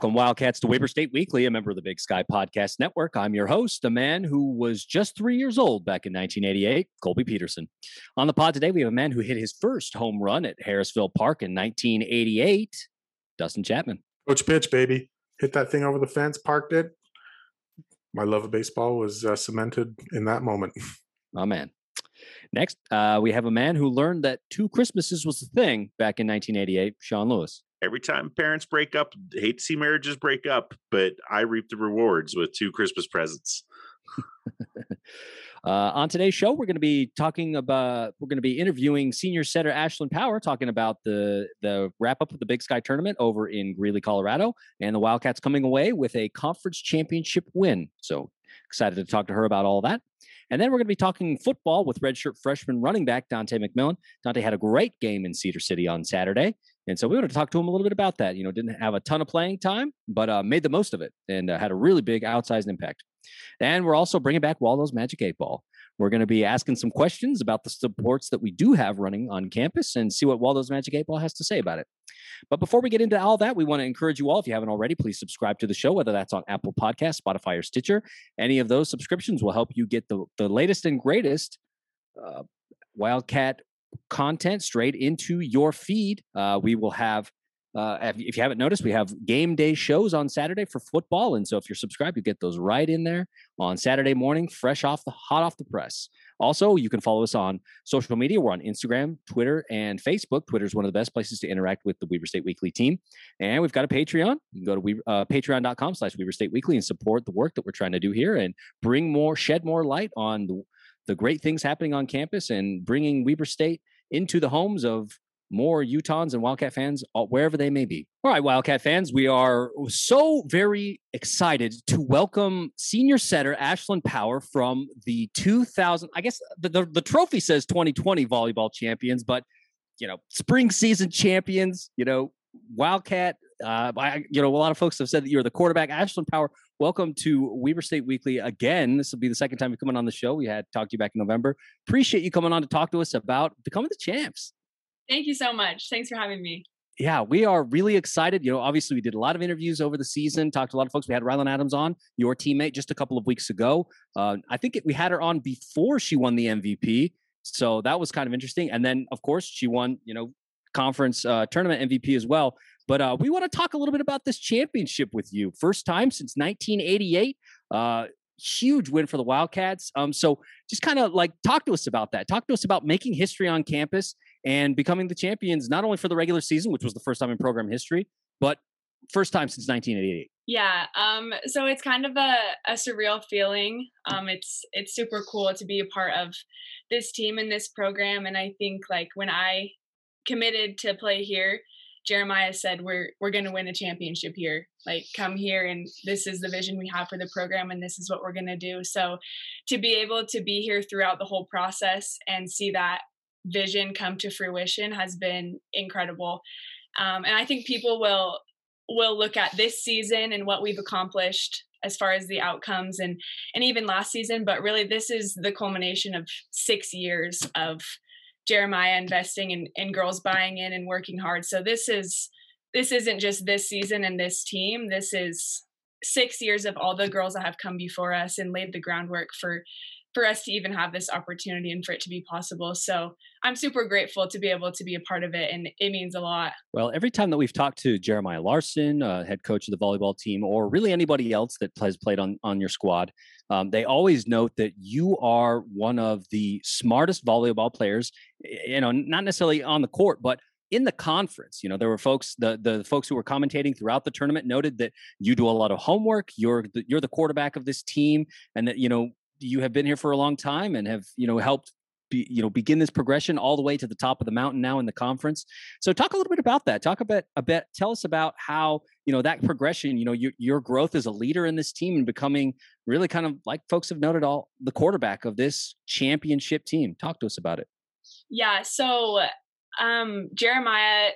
Welcome, Wildcats, to Weber State Weekly, a member of the Big Sky Podcast Network. I'm your host, a man who was just three years old back in 1988, Colby Peterson. On the pod today, we have a man who hit his first home run at Harrisville Park in 1988, Dustin Chapman. Coach pitch, baby. Hit that thing over the fence, parked it. My love of baseball was uh, cemented in that moment. Oh, man. Next, uh, we have a man who learned that two Christmases was the thing back in 1988, Sean Lewis. Every time parents break up, hate to see marriages break up, but I reap the rewards with two Christmas presents. uh, on today's show, we're going to be talking about we're going to be interviewing senior setter Ashlyn Power, talking about the the wrap up of the Big Sky tournament over in Greeley, Colorado, and the Wildcats coming away with a conference championship win. So excited to talk to her about all that. And then we're going to be talking football with redshirt freshman running back Dante McMillan. Dante had a great game in Cedar City on Saturday. And so we wanted to talk to him a little bit about that. You know, didn't have a ton of playing time, but uh, made the most of it and uh, had a really big outsized impact. And we're also bringing back Waldo's Magic 8 Ball. We're going to be asking some questions about the supports that we do have running on campus and see what Waldo's Magic 8 Ball has to say about it. But before we get into all that, we want to encourage you all, if you haven't already, please subscribe to the show, whether that's on Apple Podcast, Spotify, or Stitcher. Any of those subscriptions will help you get the, the latest and greatest uh, Wildcat content straight into your feed. Uh, we will have uh, if you haven't noticed, we have game day shows on Saturday for football, and so if you're subscribed, you get those right in there on Saturday morning, fresh off the hot off the press. Also, you can follow us on social media. We're on Instagram, Twitter, and Facebook. Twitter is one of the best places to interact with the Weber State Weekly team, and we've got a Patreon. You can go to we, uh, Patreon.com/slash Weber State Weekly and support the work that we're trying to do here and bring more, shed more light on the the great things happening on campus and bringing Weber State into the homes of more Utahns and Wildcat fans, uh, wherever they may be. All right, Wildcat fans, we are so very excited to welcome senior setter Ashlyn Power from the 2000. I guess the, the, the trophy says 2020 volleyball champions, but you know, spring season champions. You know, Wildcat. Uh, I, you know, a lot of folks have said that you're the quarterback. Ashlyn Power, welcome to Weber State Weekly again. This will be the second time you're coming on the show. We had talked to you back in November. Appreciate you coming on to talk to us about becoming the champs. Thank you so much. Thanks for having me. Yeah, we are really excited. You know, obviously, we did a lot of interviews over the season, talked to a lot of folks. We had Rylan Adams on, your teammate, just a couple of weeks ago. Uh, I think it, we had her on before she won the MVP. So that was kind of interesting. And then, of course, she won, you know, conference uh, tournament MVP as well. But uh, we want to talk a little bit about this championship with you. First time since 1988. Uh, huge win for the Wildcats. Um, so just kind of like talk to us about that. Talk to us about making history on campus and becoming the champions not only for the regular season, which was the first time in program history, but first time since 1988. Yeah, um, so it's kind of a, a surreal feeling. Um, it's it's super cool to be a part of this team and this program, and I think like when I committed to play here, Jeremiah said we're we're going to win a championship here. Like come here and this is the vision we have for the program and this is what we're going to do. So to be able to be here throughout the whole process and see that vision come to fruition has been incredible. Um, and I think people will will look at this season and what we've accomplished as far as the outcomes and and even last season but really this is the culmination of six years of jeremiah investing in, in girls buying in and working hard so this is this isn't just this season and this team this is six years of all the girls that have come before us and laid the groundwork for for us to even have this opportunity and for it to be possible. So I'm super grateful to be able to be a part of it, and it means a lot. Well, every time that we've talked to Jeremiah Larson, uh, head coach of the volleyball team, or really anybody else that has played on on your squad, um, they always note that you are one of the smartest volleyball players. You know, not necessarily on the court, but in the conference you know there were folks the the folks who were commentating throughout the tournament noted that you do a lot of homework you're the, you're the quarterback of this team and that you know you have been here for a long time and have you know helped be, you know begin this progression all the way to the top of the mountain now in the conference. So talk a little bit about that. Talk a bit a bit tell us about how you know that progression you know your, your growth as a leader in this team and becoming really kind of like folks have noted all the quarterback of this championship team. Talk to us about it. Yeah so um jeremiah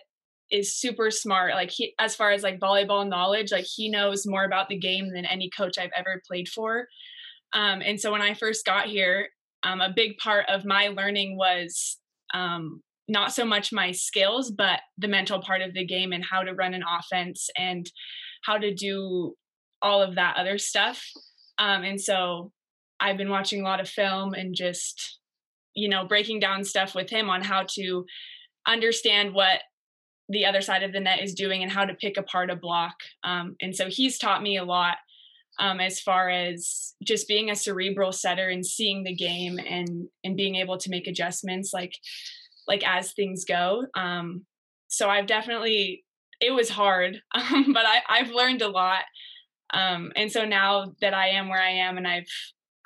is super smart. Like he as far as like volleyball knowledge like he knows more about the game than any coach i've ever played for um, and so when I first got here, um, a big part of my learning was um, not so much my skills, but the mental part of the game and how to run an offense and how to do all of that other stuff. Um, and so I've been watching a lot of film and just, you know, breaking down stuff with him on how to understand what the other side of the net is doing and how to pick apart a block. Um, and so he's taught me a lot um, as far as just being a cerebral setter and seeing the game and and being able to make adjustments like like as things go. Um, so I've definitely it was hard, um, but I, I've learned a lot. Um, and so now that I am where I am and I've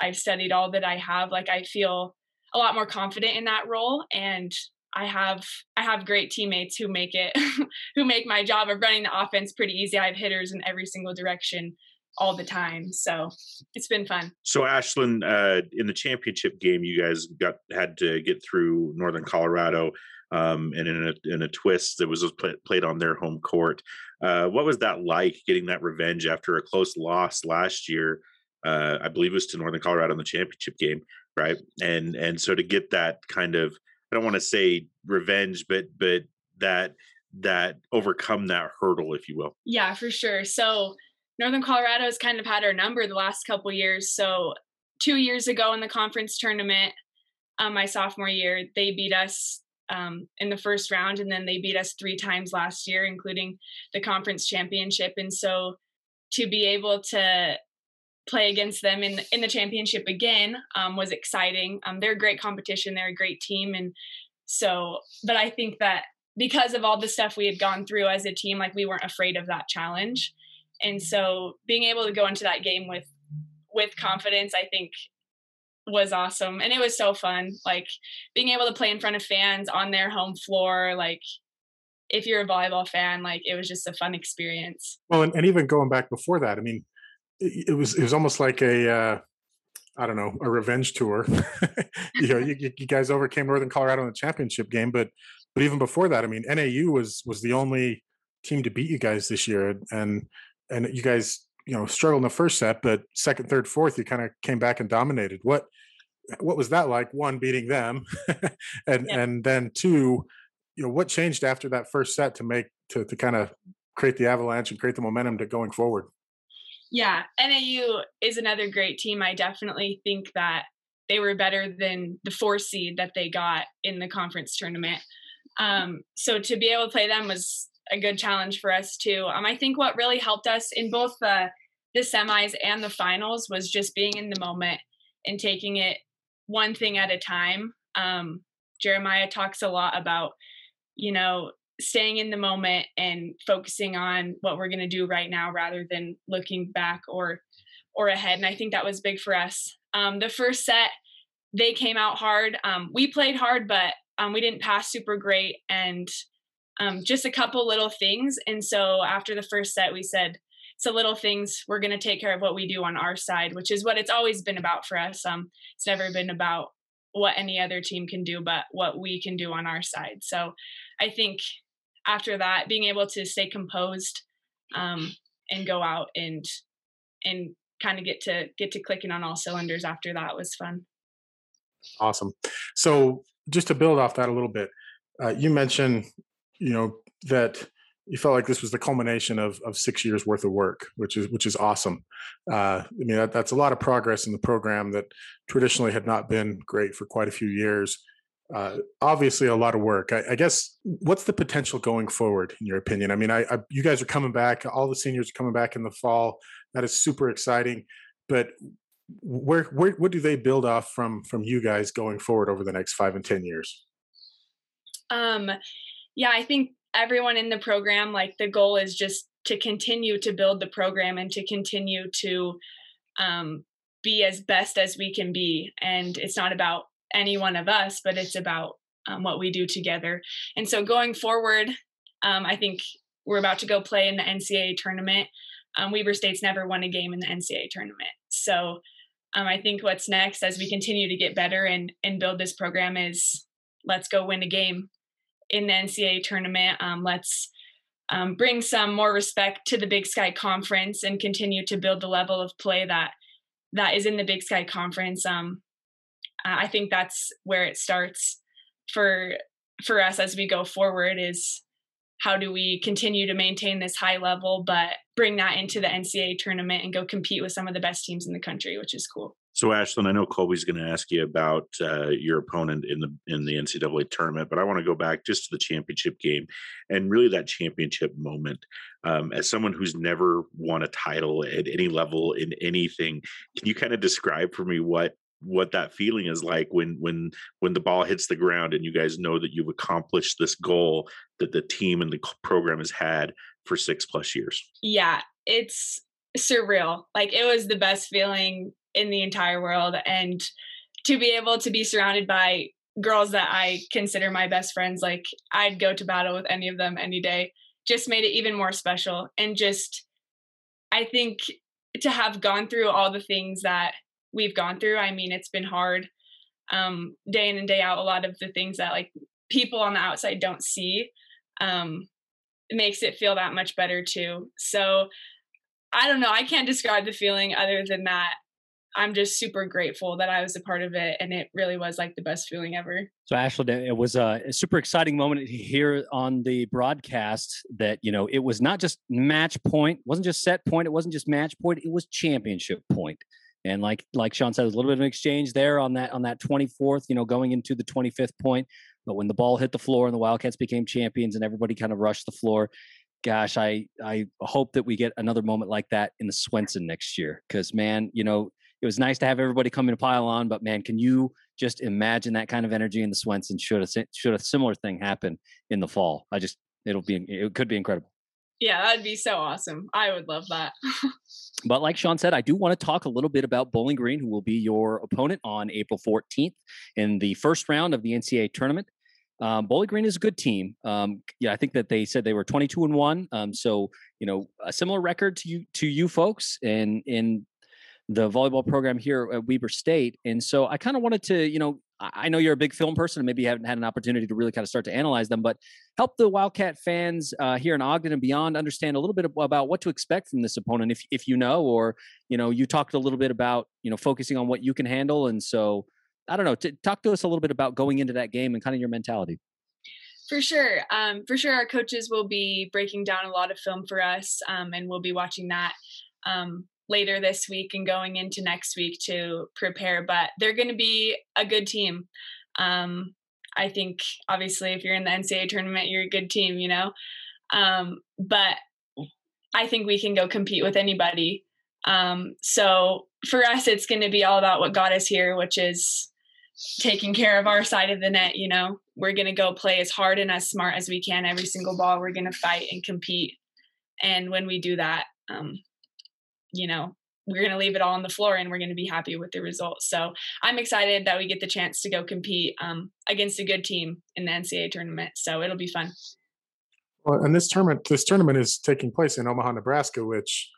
I've studied all that I have, like I feel a lot more confident in that role and I have I have great teammates who make it who make my job of running the offense pretty easy. I have hitters in every single direction all the time. So it's been fun. So Ashlyn, uh, in the championship game, you guys got had to get through Northern Colorado, um, and in a in a twist that was play, played on their home court. Uh, what was that like getting that revenge after a close loss last year? Uh, I believe it was to Northern Colorado in the championship game, right? And and so to get that kind of I don't want to say revenge, but but that that overcome that hurdle, if you will. Yeah, for sure. So Northern Colorado has kind of had our number the last couple years. So two years ago in the conference tournament, um, my sophomore year, they beat us um, in the first round, and then they beat us three times last year, including the conference championship. And so to be able to play against them in in the championship again um, was exciting. Um, they're a great competition. They're a great team, and so. But I think that because of all the stuff we had gone through as a team, like we weren't afraid of that challenge and so being able to go into that game with with confidence i think was awesome and it was so fun like being able to play in front of fans on their home floor like if you're a volleyball fan like it was just a fun experience well and, and even going back before that i mean it, it was it was almost like a uh I don't know, a revenge tour. you know, you, you, guys overcame Northern Colorado in the championship game, but but even before that, I mean, NAU was was the only team to beat you guys this year, and and you guys you know struggled in the first set but second third fourth you kind of came back and dominated. What what was that like? One beating them and yeah. and then two you know what changed after that first set to make to to kind of create the avalanche and create the momentum to going forward? Yeah nau is another great team. I definitely think that they were better than the four seed that they got in the conference tournament. Um, so to be able to play them was a good challenge for us too. Um, I think what really helped us in both the the semis and the finals was just being in the moment and taking it one thing at a time. Um, Jeremiah talks a lot about, you know, staying in the moment and focusing on what we're going to do right now rather than looking back or or ahead. And I think that was big for us. Um, the first set, they came out hard. Um, we played hard, but um, we didn't pass super great and um, just a couple little things. And so after the first set, we said, so little things, we're going to take care of what we do on our side, which is what it's always been about for us. Um, it's never been about what any other team can do, but what we can do on our side. So I think after that, being able to stay composed um, and go out and and kind of get to get to clicking on all cylinders after that was fun. Awesome. So just to build off that a little bit, uh, you mentioned you know that you felt like this was the culmination of of six years worth of work, which is which is awesome. Uh, I mean, that, that's a lot of progress in the program that traditionally had not been great for quite a few years. Uh, obviously, a lot of work. I, I, guess what's the potential going forward, in your opinion? I mean, I, I, you guys are coming back. All the seniors are coming back in the fall. That is super exciting. But where where what do they build off from from you guys going forward over the next five and ten years? Um yeah, I think everyone in the program, like the goal is just to continue to build the program and to continue to um, be as best as we can be. And it's not about any one of us, but it's about um, what we do together. And so going forward, um, I think we're about to go play in the NCAA tournament. Um, Weber State's never won a game in the NCAA tournament. So um, I think what's next as we continue to get better and, and build this program is let's go win a game in the NCAA tournament. Um, let's um, bring some more respect to the Big Sky Conference and continue to build the level of play that that is in the Big Sky Conference. Um, I think that's where it starts for for us as we go forward. Is how do we continue to maintain this high level, but bring that into the NCAA tournament and go compete with some of the best teams in the country, which is cool. So, Ashlyn, I know Colby's going to ask you about uh, your opponent in the in the NCAA tournament, but I want to go back just to the championship game and really that championship moment. Um, as someone who's never won a title at any level in anything, can you kind of describe for me what what that feeling is like when when when the ball hits the ground and you guys know that you've accomplished this goal that the team and the program has had for six plus years yeah it's surreal like it was the best feeling in the entire world and to be able to be surrounded by girls that i consider my best friends like i'd go to battle with any of them any day just made it even more special and just i think to have gone through all the things that we've gone through. I mean, it's been hard um, day in and day out. A lot of the things that like people on the outside don't see um, makes it feel that much better too. So I don't know. I can't describe the feeling other than that. I'm just super grateful that I was a part of it, and it really was like the best feeling ever. So, Ashley, it was a, super exciting moment here on the broadcast. That you know, it was not just match point, wasn't just set point, it wasn't just match point, it was championship point. And like like Sean said, a little bit of an exchange there on that on that 24th, you know, going into the 25th point. But when the ball hit the floor and the Wildcats became champions and everybody kind of rushed the floor, gosh, I I hope that we get another moment like that in the Swenson next year. Because man, you know, it was nice to have everybody come in a pile on, but man, can you just imagine that kind of energy in the Swenson? Should a should a similar thing happen in the fall? I just it'll be it could be incredible. Yeah, that'd be so awesome. I would love that. but like Sean said, I do want to talk a little bit about Bowling Green, who will be your opponent on April 14th in the first round of the NCAA tournament. Um, Bowling Green is a good team. Um, yeah, I think that they said they were 22 and one. Um, so you know, a similar record to you to you folks, and in the volleyball program here at Weber State. And so I kind of wanted to, you know, I know you're a big film person and maybe you haven't had an opportunity to really kind of start to analyze them, but help the Wildcat fans uh, here in Ogden and beyond understand a little bit about what to expect from this opponent, if if you know, or you know, you talked a little bit about you know focusing on what you can handle, and so I don't know, t- talk to us a little bit about going into that game and kind of your mentality. For sure, um, for sure, our coaches will be breaking down a lot of film for us, um, and we'll be watching that. Um, later this week and going into next week to prepare. But they're going to be a good team. Um, I think obviously if you're in the NCAA tournament, you're a good team, you know. Um, but I think we can go compete with anybody. Um, so for us, it's going to be all about what got us here, which is taking care of our side of the net. You know, we're going to go play as hard and as smart as we can every single ball. We're going to fight and compete. And when we do that, um, you know, we're going to leave it all on the floor and we're going to be happy with the results. So I'm excited that we get the chance to go compete um, against a good team in the NCAA tournament. So it'll be fun. Well, and this tournament, this tournament is taking place in Omaha, Nebraska, which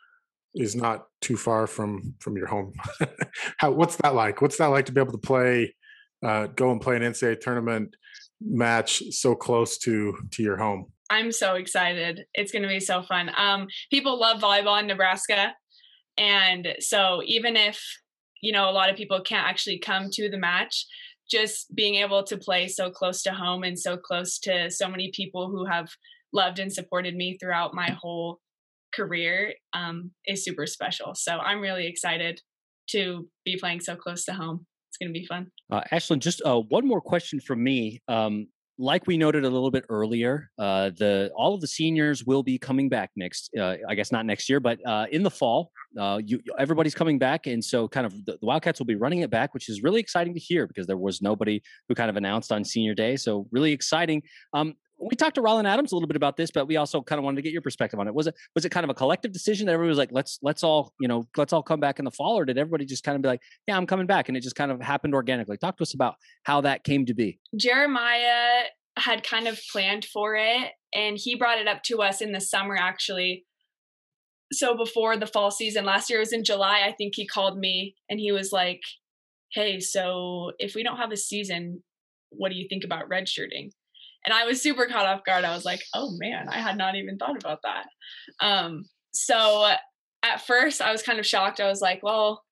is not too far from from your home. How what's that like? What's that like to be able to play, uh, go and play an NCAA tournament match so close to to your home? I'm so excited. It's going to be so fun. Um, people love volleyball in Nebraska. And so even if, you know, a lot of people can't actually come to the match, just being able to play so close to home and so close to so many people who have loved and supported me throughout my whole career um, is super special. So I'm really excited to be playing so close to home. It's going to be fun. Uh, Ashlyn, just uh, one more question from me. Um, like we noted a little bit earlier, uh, the all of the seniors will be coming back next. Uh, I guess not next year, but uh, in the fall. Uh, you, everybody's coming back, and so kind of the, the, Wildcats will be running it back, which is really exciting to hear because there was nobody who kind of announced on senior day. So really exciting. Um, we talked to Roland Adams a little bit about this, but we also kind of wanted to get your perspective on it. Was it was it kind of a collective decision that everybody was like, let's let's all you know let's all come back in the fall, or did everybody just kind of be like, yeah, I'm coming back, and it just kind of happened organically? Talk to us about how that came to be. Jeremiah had kind of planned for it and he brought it up to us in the summer actually so before the fall season last year was in july i think he called me and he was like hey so if we don't have a season what do you think about redshirting and i was super caught off guard i was like oh man i had not even thought about that um so at first i was kind of shocked i was like well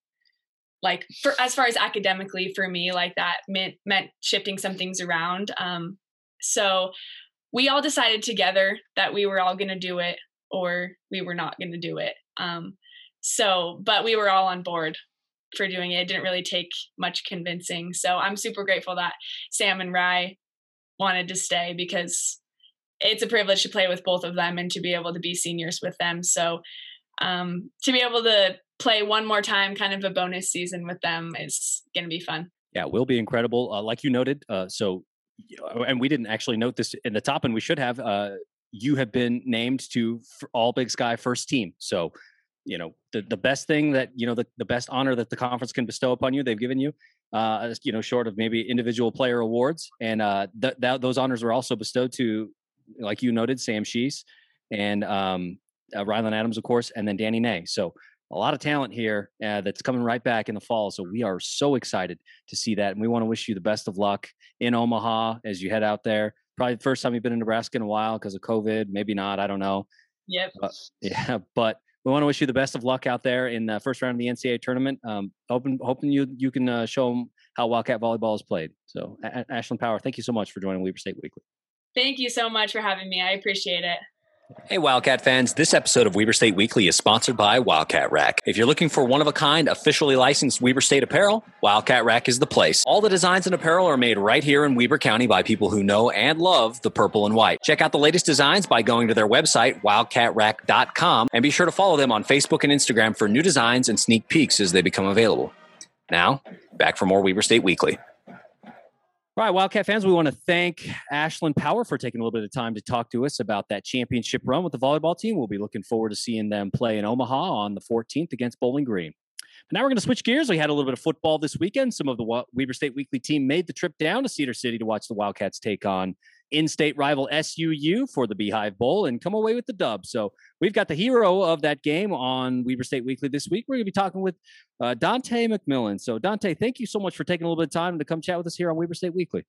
like for as far as academically for me like that meant meant shifting some things around um so we all decided together that we were all going to do it or we were not going to do it. Um, so, but we were all on board for doing it. It didn't really take much convincing. So I'm super grateful that Sam and Rye wanted to stay because it's a privilege to play with both of them and to be able to be seniors with them. So um, to be able to play one more time, kind of a bonus season with them, is going to be fun. Yeah, will be incredible. Uh, like you noted, uh, so and we didn't actually note this in the top, and we should have. Uh, you have been named to All Big Sky first team. So, you know, the the best thing that you know the the best honor that the conference can bestow upon you, they've given you. Uh, you know, short of maybe individual player awards, and uh, th- that those honors were also bestowed to, like you noted, Sam Shees and um, uh, Rylan Adams, of course, and then Danny Nay. So a lot of talent here uh, that's coming right back in the fall. So we are so excited to see that. And we want to wish you the best of luck in Omaha as you head out there. Probably the first time you've been in Nebraska in a while because of COVID. Maybe not. I don't know. Yep. But, yeah. But we want to wish you the best of luck out there in the first round of the NCAA tournament. Um, hoping, hoping you you can uh, show them how Wildcat volleyball is played. So, a- Ashlyn Power, thank you so much for joining Weber State Weekly. Thank you so much for having me. I appreciate it. Hey, Wildcat fans. This episode of Weber State Weekly is sponsored by Wildcat Rack. If you're looking for one of a kind, officially licensed Weber State apparel, Wildcat Rack is the place. All the designs and apparel are made right here in Weber County by people who know and love the purple and white. Check out the latest designs by going to their website, wildcatrack.com, and be sure to follow them on Facebook and Instagram for new designs and sneak peeks as they become available. Now, back for more Weber State Weekly. All right, Wildcat fans, we want to thank Ashlyn Power for taking a little bit of time to talk to us about that championship run with the volleyball team. We'll be looking forward to seeing them play in Omaha on the 14th against Bowling Green. But now we're going to switch gears. We had a little bit of football this weekend. Some of the Weber State Weekly team made the trip down to Cedar City to watch the Wildcats take on in-state rival SUU for the Beehive Bowl and come away with the dub. So we've got the hero of that game on Weber State Weekly this week. We're going to be talking with uh, Dante McMillan. So Dante, thank you so much for taking a little bit of time to come chat with us here on Weber State Weekly.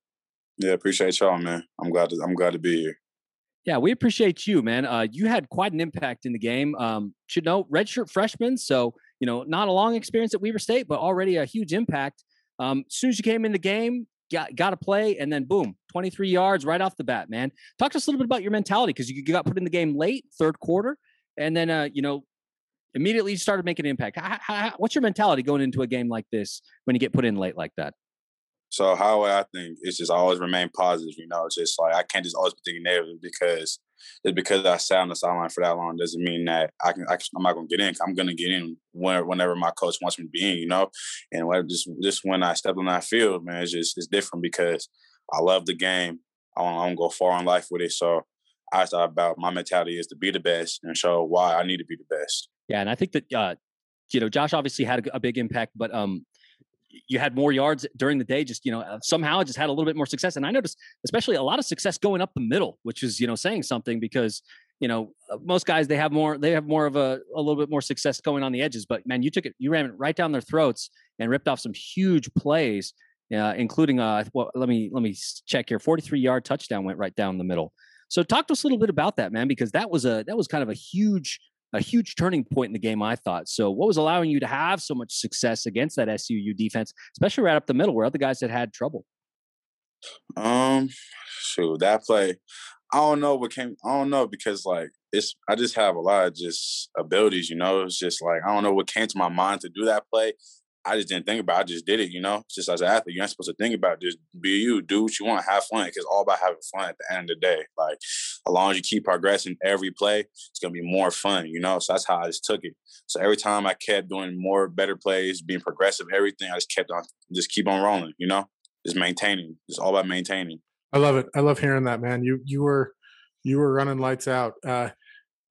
Yeah, appreciate y'all, man. I'm glad to I'm glad to be here. Yeah, we appreciate you, man. Uh, you had quite an impact in the game. Um, should know, redshirt freshman, so you know, not a long experience at Weber State, but already a huge impact. Um, as soon as you came in the game, got got to play, and then boom, 23 yards right off the bat, man. Talk to us a little bit about your mentality because you got put in the game late, third quarter, and then uh, you know, immediately started making an impact. How, how, what's your mentality going into a game like this when you get put in late like that? So how I think is just always remain positive. You know, it's just like I can't just always be thinking negative because just because I sat on the sideline for that long doesn't mean that I can. I, am not gonna get in. I'm gonna get in whenever, whenever my coach wants me to be in. You know, and when, just just when I step on that field, man, it's just it's different because I love the game. I want, I want to go far in life with it. So I thought about my mentality is to be the best and show why I need to be the best. Yeah, and I think that uh, you know Josh obviously had a, a big impact, but um, you had more yards during the day just you know uh, somehow just had a little bit more success. And i noticed especially a lot of success going up the middle which is you know saying something because you know uh, most guys they have more they have more of a, a little bit more success going on the edges. But man you took it you ran it right down their throats and ripped off some huge plays uh, including uh well, let me let me check here. 43 yard touchdown went right down the middle. So talk to us a little bit about that man because that was a that was kind of a huge a huge turning point in the game, I thought. So, what was allowing you to have so much success against that SUU defense, especially right up the middle where other guys had had trouble? Um, shoot, that play, I don't know what came. I don't know because like it's. I just have a lot of just abilities, you know. It's just like I don't know what came to my mind to do that play. I just didn't think about. it. I just did it, you know. Just as an athlete, you're not supposed to think about it. just be you, do what you want, have fun. Because all about having fun at the end of the day. Like as long as you keep progressing every play, it's gonna be more fun, you know. So that's how I just took it. So every time I kept doing more better plays, being progressive, everything, I just kept on, just keep on rolling, you know. Just maintaining. It's all about maintaining. I love it. I love hearing that, man. You you were you were running lights out. Uh,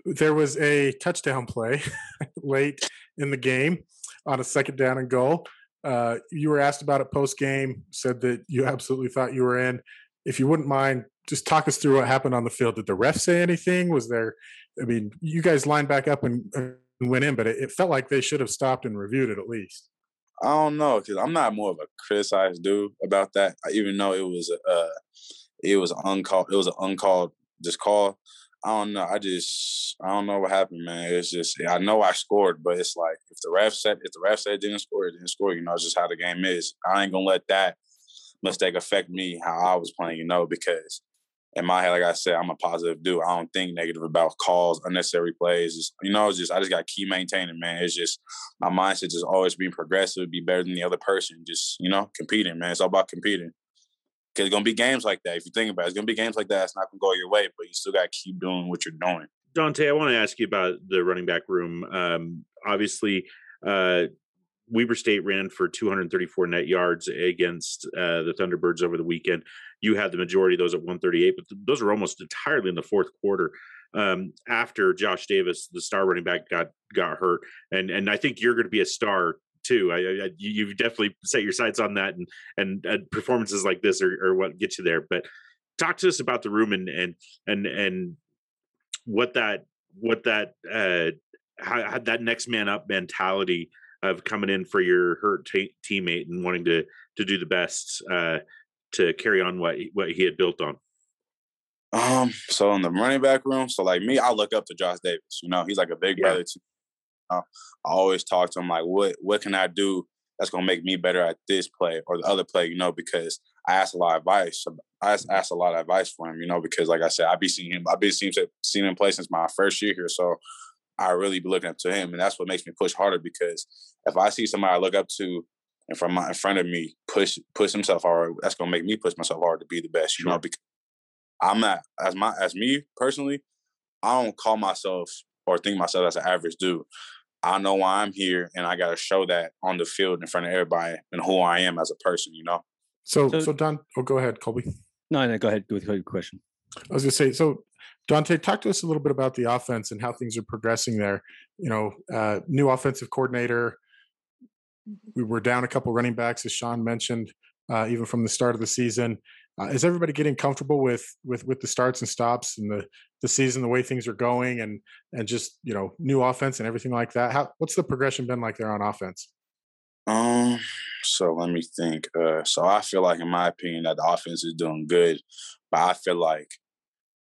there was a touchdown play late in the game on a second down and goal. Uh, you were asked about it post game, said that you absolutely thought you were in. If you wouldn't mind, just talk us through what happened on the field. Did the ref say anything? Was there, I mean, you guys lined back up and, and went in, but it, it, felt like they should have stopped and reviewed it at least. I don't know because I'm not more of a criticized dude about that. Even though it was a, uh, it was uncalled, it was an uncalled just call. I don't know. I just I don't know what happened, man. It's just I know I scored, but it's like if the ref said if the ref said didn't score, it didn't score. You know, it's just how the game is. I ain't gonna let that mistake affect me how I was playing. You know, because in my head, like I said, I'm a positive dude. I don't think negative about calls, unnecessary plays. Just, you know, it's just I just got to keep maintaining, man. It's just my mindset just always being progressive, be better than the other person. Just you know, competing, man. It's all about competing. It's gonna be games like that. If you think about it, it's gonna be games like that. It's not gonna go your way, but you still gotta keep doing what you're doing. Dante, I want to ask you about the running back room. Um, obviously, uh, Weber State ran for 234 net yards against uh, the Thunderbirds over the weekend. You had the majority of those at 138, but th- those were almost entirely in the fourth quarter. Um, after Josh Davis, the star running back, got got hurt, and and I think you're going to be a star too. I, I, you've definitely set your sights on that, and and, and performances like this are, are, what get you there. But talk to us about the room and and and and what that what that uh, how, how that next man up mentality of coming in for your hurt t- teammate and wanting to to do the best uh, to carry on what what he had built on. Um, so in the running back room, so like me, I look up to Josh Davis. You know, he's like a big yeah. brother to I always talk to him like, what what can I do that's gonna make me better at this play or the other play, you know, because I ask a lot of advice. Um, I mm-hmm. ask a lot of advice for him, you know, because like I said, I've been seeing him, I've been seeing, seeing him play since my first year here. So I really be looking up to him. And that's what makes me push harder because if I see somebody I look up to and from my, in front of me push push himself hard, that's gonna make me push myself hard to be the best, you know, because I'm not as my as me personally, I don't call myself or think myself as an average dude. I know why I'm here, and I got to show that on the field in front of everybody and who I am as a person. You know. So, so, so Don, oh, go ahead, Colby. No, no, go ahead do with your question. I was going to say, so Dante, talk to us a little bit about the offense and how things are progressing there. You know, uh, new offensive coordinator. We were down a couple running backs, as Sean mentioned, uh, even from the start of the season. Uh, is everybody getting comfortable with with with the starts and stops and the the season, the way things are going, and and just you know new offense and everything like that? How what's the progression been like there on offense? Um, so let me think. Uh, so I feel like, in my opinion, that the offense is doing good, but I feel like,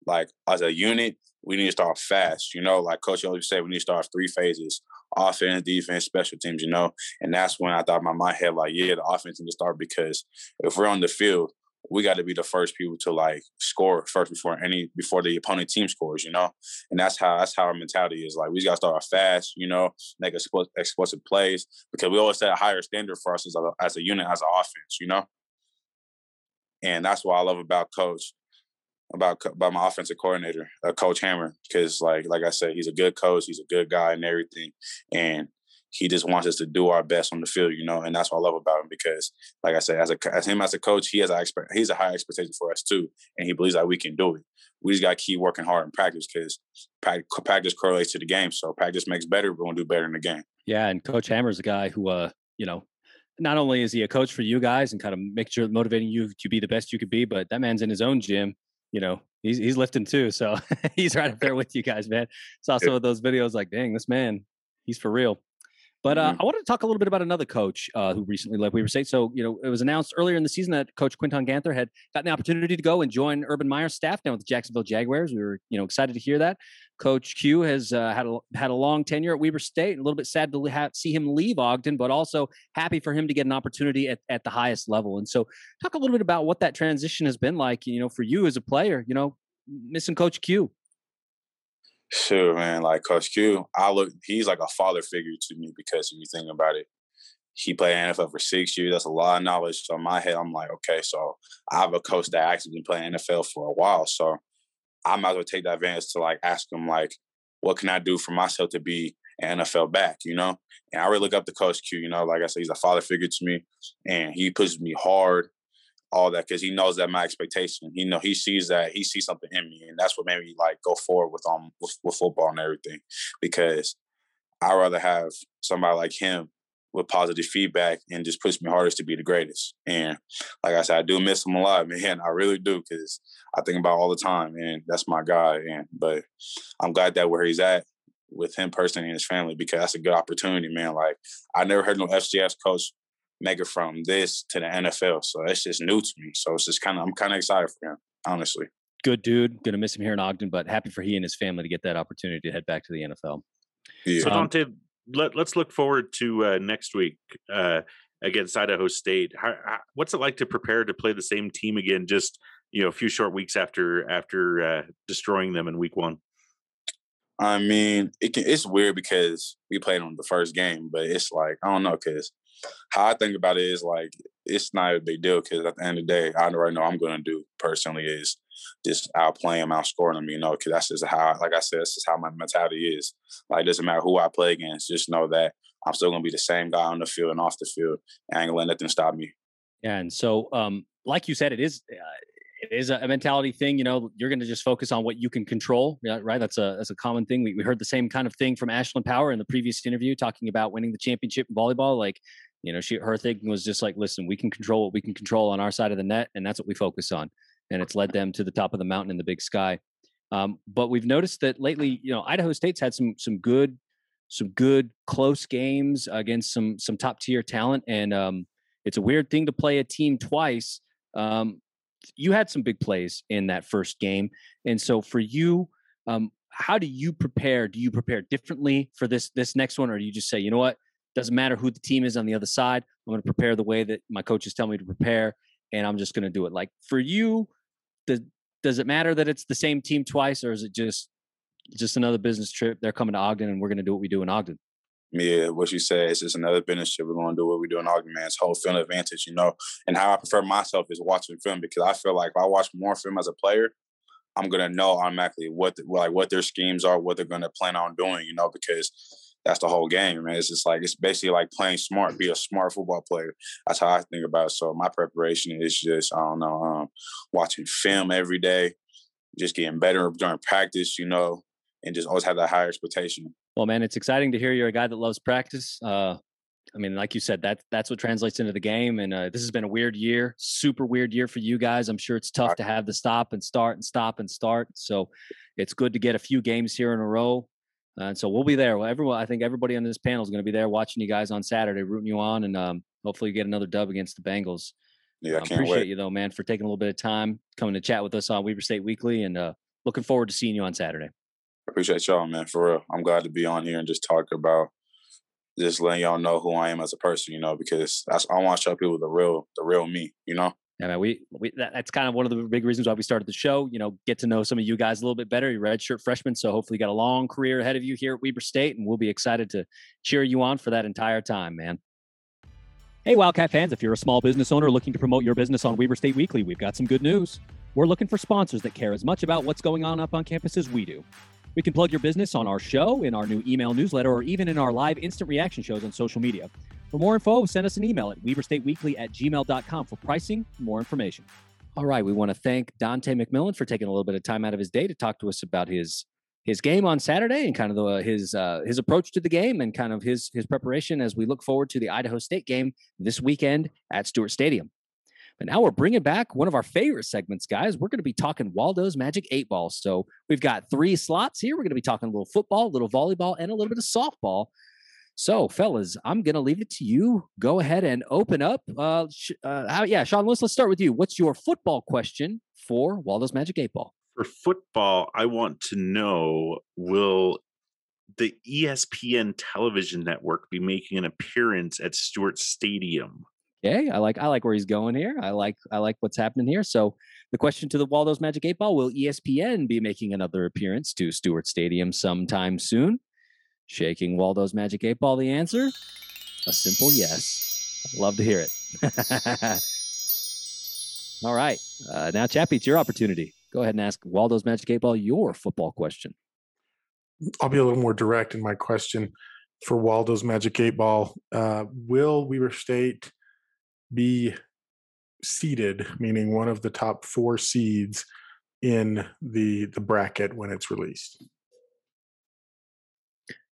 like as a unit, we need to start fast. You know, like Coach always said, we need to start three phases: offense, defense, special teams. You know, and that's when I thought my head, like, yeah, the offense needs to start because if we're on the field, we got to be the first people to like score first before any before the opponent team scores, you know. And that's how that's how our mentality is. Like we got to start off fast, you know, make explosive plays because we always set a higher standard for us as a, as a unit, as an offense, you know. And that's what I love about Coach, about about my offensive coordinator, uh, Coach Hammer, because like like I said, he's a good coach, he's a good guy and everything, and he just wants us to do our best on the field, you know, and that's what I love about him because, like I said, as a as him as a coach, he has a expect he's a high expectation for us too, and he believes that we can do it. We just got to keep working hard in practice because practice correlates to the game. So practice makes better. We're gonna do better in the game. Yeah, and Coach Hammer's a guy who, uh, you know, not only is he a coach for you guys and kind of make sure motivating you to be the best you could be, but that man's in his own gym. You know, he's he's lifting too, so he's right up there with you guys, man. Saw some of those videos, like, dang, this man, he's for real. But uh, mm-hmm. I wanted to talk a little bit about another coach uh, who recently left Weber State. So, you know, it was announced earlier in the season that Coach Quinton Ganther had gotten the opportunity to go and join Urban Meyer's staff down with the Jacksonville Jaguars. We were, you know, excited to hear that. Coach Q has uh, had a had a long tenure at Weber State. A little bit sad to have, see him leave Ogden, but also happy for him to get an opportunity at, at the highest level. And so, talk a little bit about what that transition has been like. You know, for you as a player. You know, missing Coach Q. Sure, man. Like Coach Q, I look. He's like a father figure to me because if you think about it, he played NFL for six years. That's a lot of knowledge. So in my head, I'm like, okay, so I have a coach that actually been playing NFL for a while. So I might as well take that advantage to like ask him like, what can I do for myself to be an NFL back, you know? And I really look up to Coach Q, you know, like I said, he's a father figure to me and he pushes me hard all that because he knows that my expectation. He know he sees that he sees something in me, and that's what made me like go forward with um with, with football and everything. Because I rather have somebody like him with positive feedback and just push me hardest to be the greatest. And like I said, I do miss him a lot, man. I really do because I think about all the time, and that's my guy. And but I'm glad that where he's at with him personally and his family because that's a good opportunity, man. Like I never heard no FCS coach make it from this to the NFL. So it's just new to me. So it's just kind of I'm kind of excited for him, honestly. Good dude. Gonna miss him here in Ogden, but happy for he and his family to get that opportunity to head back to the NFL. Yeah. So Dante, let, us look forward to uh, next week uh, against Idaho State. How, how, what's it like to prepare to play the same team again? Just you know a few short weeks after after uh, destroying them in week one? I mean, it can, it's weird because we played on the first game, but it's like I don't know because how I think about it is like it's not a big deal because at the end of the day, I already know I'm going to do personally is just outplaying them, outscoring them. You know, because that's just how, like I said, this is how my mentality is. Like, it doesn't matter who I play against, just know that I'm still going to be the same guy on the field and off the field. And I ain't going to let nothing stop me. Yeah, and so, um, like you said, it is. Uh, it is a mentality thing. You know, you're going to just focus on what you can control, right? That's a that's a common thing. We, we heard the same kind of thing from Ashlyn Power in the previous interview, talking about winning the championship in volleyball. Like, you know, she her thinking was just like, listen, we can control what we can control on our side of the net, and that's what we focus on. And it's led them to the top of the mountain in the Big Sky. Um, but we've noticed that lately, you know, Idaho State's had some some good some good close games against some some top tier talent, and um, it's a weird thing to play a team twice. Um, you had some big plays in that first game, and so for you, um, how do you prepare? Do you prepare differently for this this next one, or do you just say, you know what, doesn't matter who the team is on the other side. I'm going to prepare the way that my coaches tell me to prepare, and I'm just going to do it. Like for you, the, does it matter that it's the same team twice, or is it just just another business trip? They're coming to Ogden, and we're going to do what we do in Ogden. Yeah, what you said is just another business trip. We're going to do what we do in Ogden, man. It's whole film advantage, you know. And how I prefer myself is watching film because I feel like if I watch more film as a player, I'm gonna know automatically what the, like what their schemes are, what they're gonna plan on doing, you know, because that's the whole game, man. It's just like it's basically like playing smart, be a smart football player. That's how I think about it. So my preparation is just I don't know, um, watching film every day, just getting better during practice, you know, and just always have that higher expectation. Well, man, it's exciting to hear you're a guy that loves practice. Uh, I mean, like you said, that that's what translates into the game. And uh, this has been a weird year, super weird year for you guys. I'm sure it's tough to have the stop and start and stop and start. So it's good to get a few games here in a row. And so we'll be there. Well, everyone, I think everybody on this panel is going to be there watching you guys on Saturday, rooting you on, and um, hopefully you get another dub against the Bengals. Yeah, I um, can't appreciate wait. you though, man, for taking a little bit of time coming to chat with us on Weber State Weekly, and uh, looking forward to seeing you on Saturday. I appreciate y'all, man. For real, I'm glad to be on here and just talk about just letting y'all know who I am as a person, you know, because I want to show people the real, the real me, you know. Yeah, man, we, we that, that's kind of one of the big reasons why we started the show. You know, get to know some of you guys a little bit better. You're redshirt freshmen, so hopefully you got a long career ahead of you here at Weber State, and we'll be excited to cheer you on for that entire time, man. Hey, Wildcat fans! If you're a small business owner looking to promote your business on Weber State Weekly, we've got some good news. We're looking for sponsors that care as much about what's going on up on campus as we do. We can plug your business on our show, in our new email newsletter, or even in our live instant reaction shows on social media. For more info, send us an email at weberstateweekly at gmail.com for pricing more information. All right, we want to thank Dante McMillan for taking a little bit of time out of his day to talk to us about his his game on Saturday and kind of the, his uh, his approach to the game and kind of his his preparation as we look forward to the Idaho State game this weekend at Stewart Stadium. But now we're bringing back one of our favorite segments, guys. We're going to be talking Waldo's Magic Eight Ball. So we've got three slots here. We're going to be talking a little football, a little volleyball, and a little bit of softball. So, fellas, I'm going to leave it to you. Go ahead and open up. Uh, sh- uh, how, yeah, Sean, let's let's start with you. What's your football question for Waldo's Magic Eight Ball? For football, I want to know will the ESPN television network be making an appearance at Stewart Stadium? Okay, I like I like where he's going here. I like I like what's happening here. So the question to the Waldo's Magic Eight Ball: Will ESPN be making another appearance to Stewart Stadium sometime soon? Shaking Waldo's Magic Eight Ball. The answer: a simple yes. Love to hear it. All right, uh, now Chappie, it's your opportunity. Go ahead and ask Waldo's Magic Eight Ball your football question. I'll be a little more direct in my question for Waldo's Magic Eight Ball. Uh, will Weaver State be seeded, meaning one of the top four seeds in the the bracket when it's released?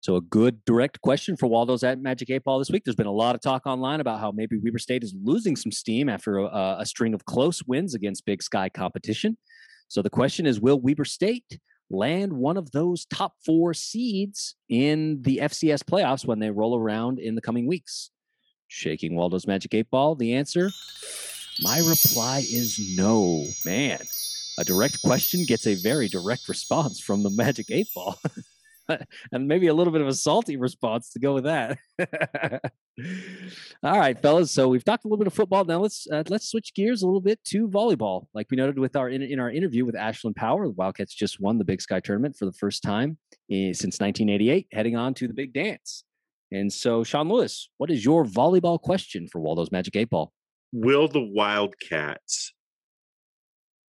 So a good direct question for Waldo's at Magic Eight Ball this week. There's been a lot of talk online about how maybe Weber State is losing some steam after a, a string of close wins against Big Sky competition. So the question is, will Weber State land one of those top four seeds in the FCS playoffs when they roll around in the coming weeks? Shaking Waldo's Magic Eight Ball. The answer, my reply is no. Man, a direct question gets a very direct response from the Magic Eight Ball. and maybe a little bit of a salty response to go with that. All right, fellas. So we've talked a little bit of football. Now let's uh, let's switch gears a little bit to volleyball. Like we noted with our in, in our interview with Ashlyn Power, the Wildcats just won the Big Sky tournament for the first time in, since 1988, heading on to the big dance. And so, Sean Lewis, what is your volleyball question for Waldo's Magic Eight Ball? Will the Wildcats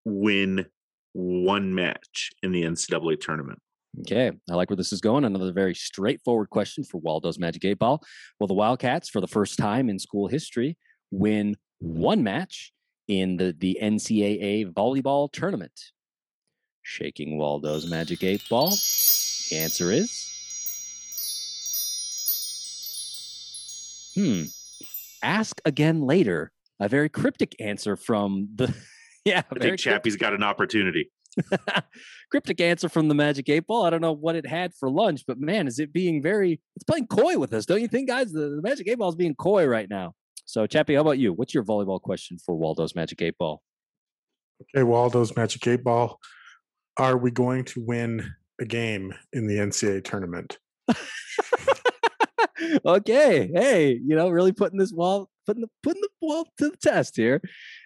win one match in the NCAA tournament? Okay, I like where this is going. Another very straightforward question for Waldo's Magic Eight Ball. Will the Wildcats, for the first time in school history, win one match in the, the NCAA volleyball tournament? Shaking Waldo's Magic Eight Ball. The answer is. Hmm. Ask again later. A very cryptic answer from the. yeah, I think Chappie's got an opportunity. cryptic answer from the Magic Eight Ball. I don't know what it had for lunch, but man, is it being very? It's playing coy with us, don't you think, guys? The, the Magic Eight Ball is being coy right now. So, Chappie, how about you? What's your volleyball question for Waldo's Magic Eight Ball? Okay, Waldo's Magic Eight Ball. Are we going to win a game in the NCAA tournament? okay, hey, you know, really putting this wall, putting the putting the ball to the test here,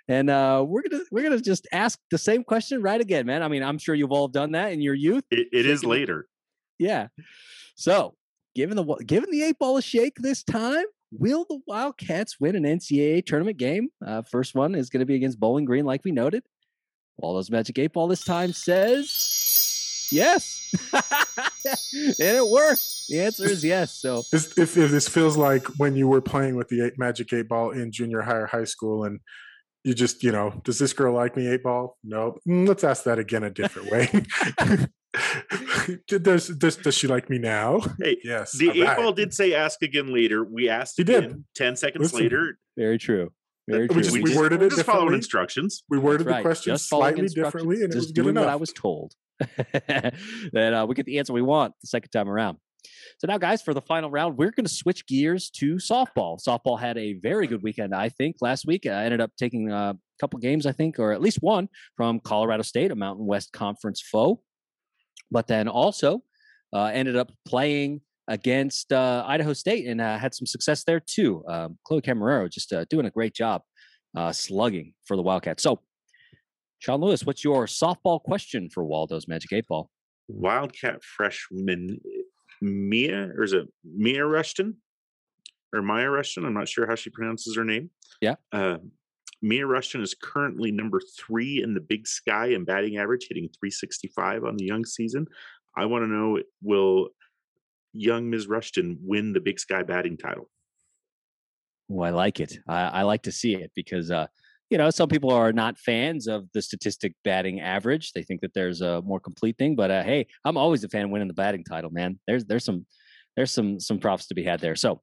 and uh, we're gonna we're gonna just ask the same question right again, man. I mean, I'm sure you've all done that in your youth. it, it is later. Yeah. So, given the given the eight ball a shake this time, will the Wildcats win an NCAA tournament game? Uh, first one is going to be against Bowling Green, like we noted. Waldo's Magic Eight Ball this time says yes, and it worked. The answer is yes. So, This, if, if this feels like when you were playing with the eight, Magic Eight Ball in junior high or high school, and you just, you know, does this girl like me? Eight Ball? No. Mm, let's ask that again a different way. does, does does she like me now? Hey, Yes. the eight right. ball did say ask again later. We asked He did. 10 seconds Listen. later. very true. Very We true. just- we just, worded it just following instructions. We worded right. the question slightly differently, and it just was good doing enough. what I was told. that uh, we get the answer we want the second time around. So now, guys, for the final round, we're going to switch gears to softball. Softball had a very good weekend, I think. Last week, I ended up taking a couple games, I think, or at least one from Colorado State, a Mountain West Conference foe. But then also uh, ended up playing against uh, Idaho State and uh, had some success there too. Um, Chloe Camarero just uh, doing a great job uh, slugging for the Wildcats. So, Sean Lewis, what's your softball question for Waldo's Magic Eight Ball? Wildcat freshman Mia, or is it Mia Rushton? Or Maya Rushton? I'm not sure how she pronounces her name. Yeah. Uh, Mia Rushton is currently number three in the Big Sky in batting average, hitting 365 on the young season. I want to know will young Ms. Rushton win the Big Sky batting title? Oh, I like it. I, I like to see it because, uh, you know, some people are not fans of the statistic batting average. They think that there's a more complete thing. But uh, hey, I'm always a fan winning the batting title, man. There's there's some there's some some props to be had there. So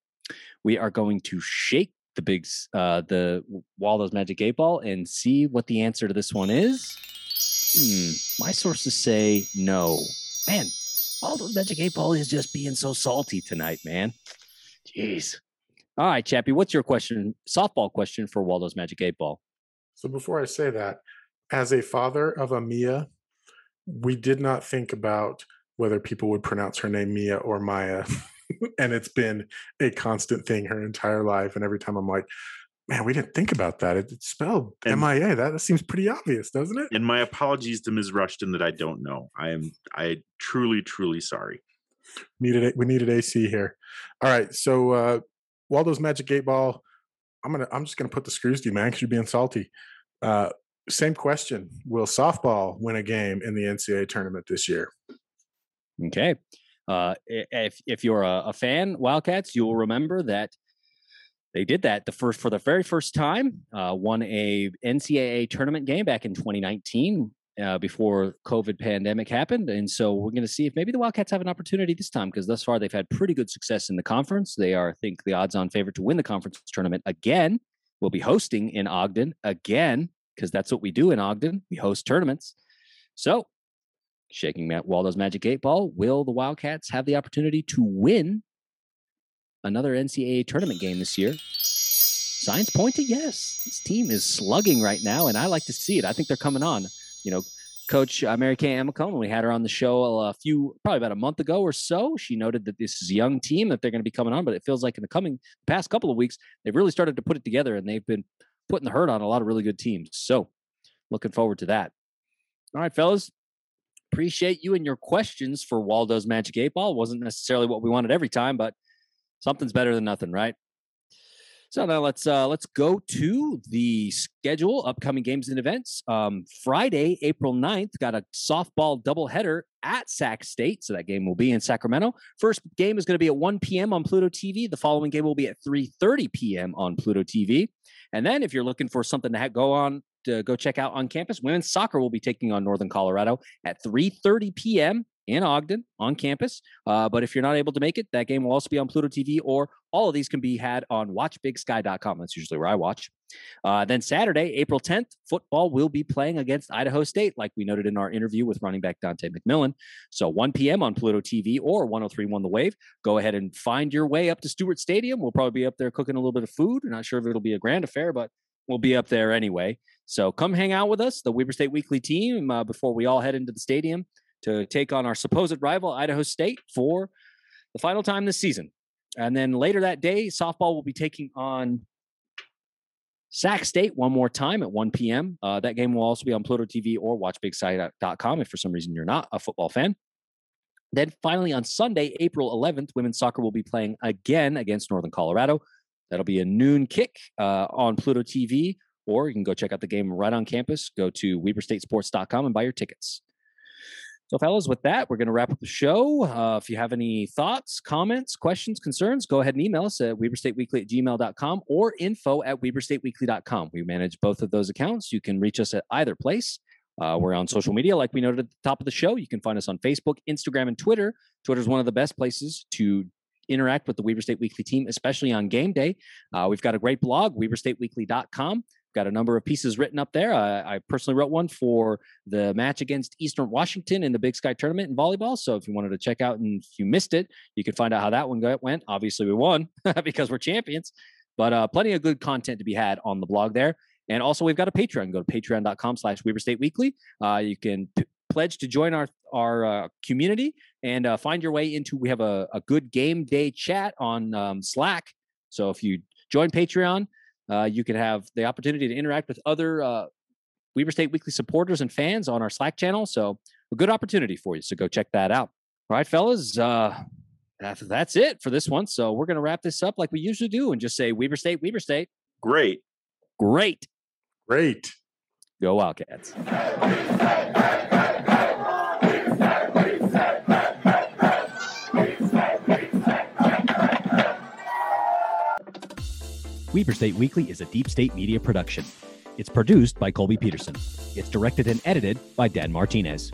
we are going to shake the big uh, the Waldo's Magic Eight Ball and see what the answer to this one is. Hmm, my sources say no. Man, Waldo's Magic Eight Ball is just being so salty tonight, man. Jeez. All right, Chappie, what's your question? Softball question for Waldo's Magic Eight Ball. So before I say that, as a father of a Mia, we did not think about whether people would pronounce her name Mia or Maya. and it's been a constant thing her entire life. And every time I'm like, man, we didn't think about that. It- It's spelled And- M I A. That, that seems pretty obvious, doesn't it? And my apologies to Ms. Rushton that I don't know. I am I truly, truly sorry. Needed we needed AC here. All right. So uh Waldo's Magic Eight Ball. I'm gonna I'm just gonna put the screws to you, man, because you're being salty. Uh same question. Will softball win a game in the NCAA tournament this year? Okay. Uh, if if you're a, a fan, Wildcats, you will remember that they did that the first for the very first time. Uh, won a NCAA tournament game back in 2019 uh, before COVID pandemic happened, and so we're going to see if maybe the Wildcats have an opportunity this time because thus far they've had pretty good success in the conference. They are, I think, the odds-on favorite to win the conference tournament again. We'll be hosting in Ogden again because that's what we do in Ogden. We host tournaments. So shaking Matt Waldo's Magic Eight Ball, will the Wildcats have the opportunity to win another NCAA tournament game this year? Signs point to yes. This team is slugging right now, and I like to see it. I think they're coming on. You know, Coach uh, Mary Kay Amicone. We had her on the show a few, probably about a month ago or so. She noted that this is a young team that they're going to be coming on, but it feels like in the coming past couple of weeks, they've really started to put it together and they've been putting the hurt on a lot of really good teams. So looking forward to that. All right, fellas. Appreciate you and your questions for Waldo's Magic 8 Ball. Wasn't necessarily what we wanted every time, but something's better than nothing, right? So now let's uh, let's go to the schedule, upcoming games and events. Um, Friday, April 9th, got a softball doubleheader at Sac State. So that game will be in Sacramento. First game is going to be at 1 p.m. on Pluto TV. The following game will be at 3:30 p.m. on Pluto TV. And then if you're looking for something to go on to go check out on campus, women's soccer will be taking on Northern Colorado at 3:30 p.m in Ogden on campus. Uh, but if you're not able to make it, that game will also be on Pluto TV, or all of these can be had on watchbigsky.com. That's usually where I watch. Uh, then Saturday, April 10th, football will be playing against Idaho State, like we noted in our interview with running back Dante McMillan. So 1 p.m. on Pluto TV or 1031 The Wave. Go ahead and find your way up to Stewart Stadium. We'll probably be up there cooking a little bit of food. not sure if it'll be a grand affair, but we'll be up there anyway. So come hang out with us, the Weber State Weekly team, uh, before we all head into the stadium to take on our supposed rival, Idaho State, for the final time this season. And then later that day, softball will be taking on Sac State one more time at 1 p.m. Uh, that game will also be on Pluto TV or watchbigsky.com if for some reason you're not a football fan. Then finally on Sunday, April 11th, women's soccer will be playing again against Northern Colorado. That'll be a noon kick uh, on Pluto TV, or you can go check out the game right on campus. Go to WeberStateSports.com and buy your tickets. So, fellas, with that, we're going to wrap up the show. Uh, if you have any thoughts, comments, questions, concerns, go ahead and email us at weberstateweekly at gmail.com or info at weberstateweekly.com. We manage both of those accounts. You can reach us at either place. Uh, we're on social media, like we noted at the top of the show. You can find us on Facebook, Instagram, and Twitter. Twitter is one of the best places to interact with the Weber State Weekly team, especially on game day. Uh, we've got a great blog, weberstateweekly.com got a number of pieces written up there. Uh, I personally wrote one for the match against Eastern Washington in the Big Sky tournament in volleyball. So if you wanted to check out and if you missed it, you can find out how that one went. Obviously, we won because we're champions, but uh, plenty of good content to be had on the blog there. And also, we've got a Patreon. Go to patreon.com slash Weber State Weekly. Uh, you can p- pledge to join our our uh, community and uh, find your way into. We have a, a good game day chat on um, Slack. So if you join Patreon, uh, you can have the opportunity to interact with other uh, Weber State Weekly supporters and fans on our Slack channel. So a good opportunity for you. So go check that out. All right, fellas. Uh, that's, that's it for this one. So we're going to wrap this up like we usually do and just say Weber State, Weber State. Great. Great. Great. Go Wildcats. Weber State Weekly is a deep state media production. It's produced by Colby Peterson. It's directed and edited by Dan Martinez.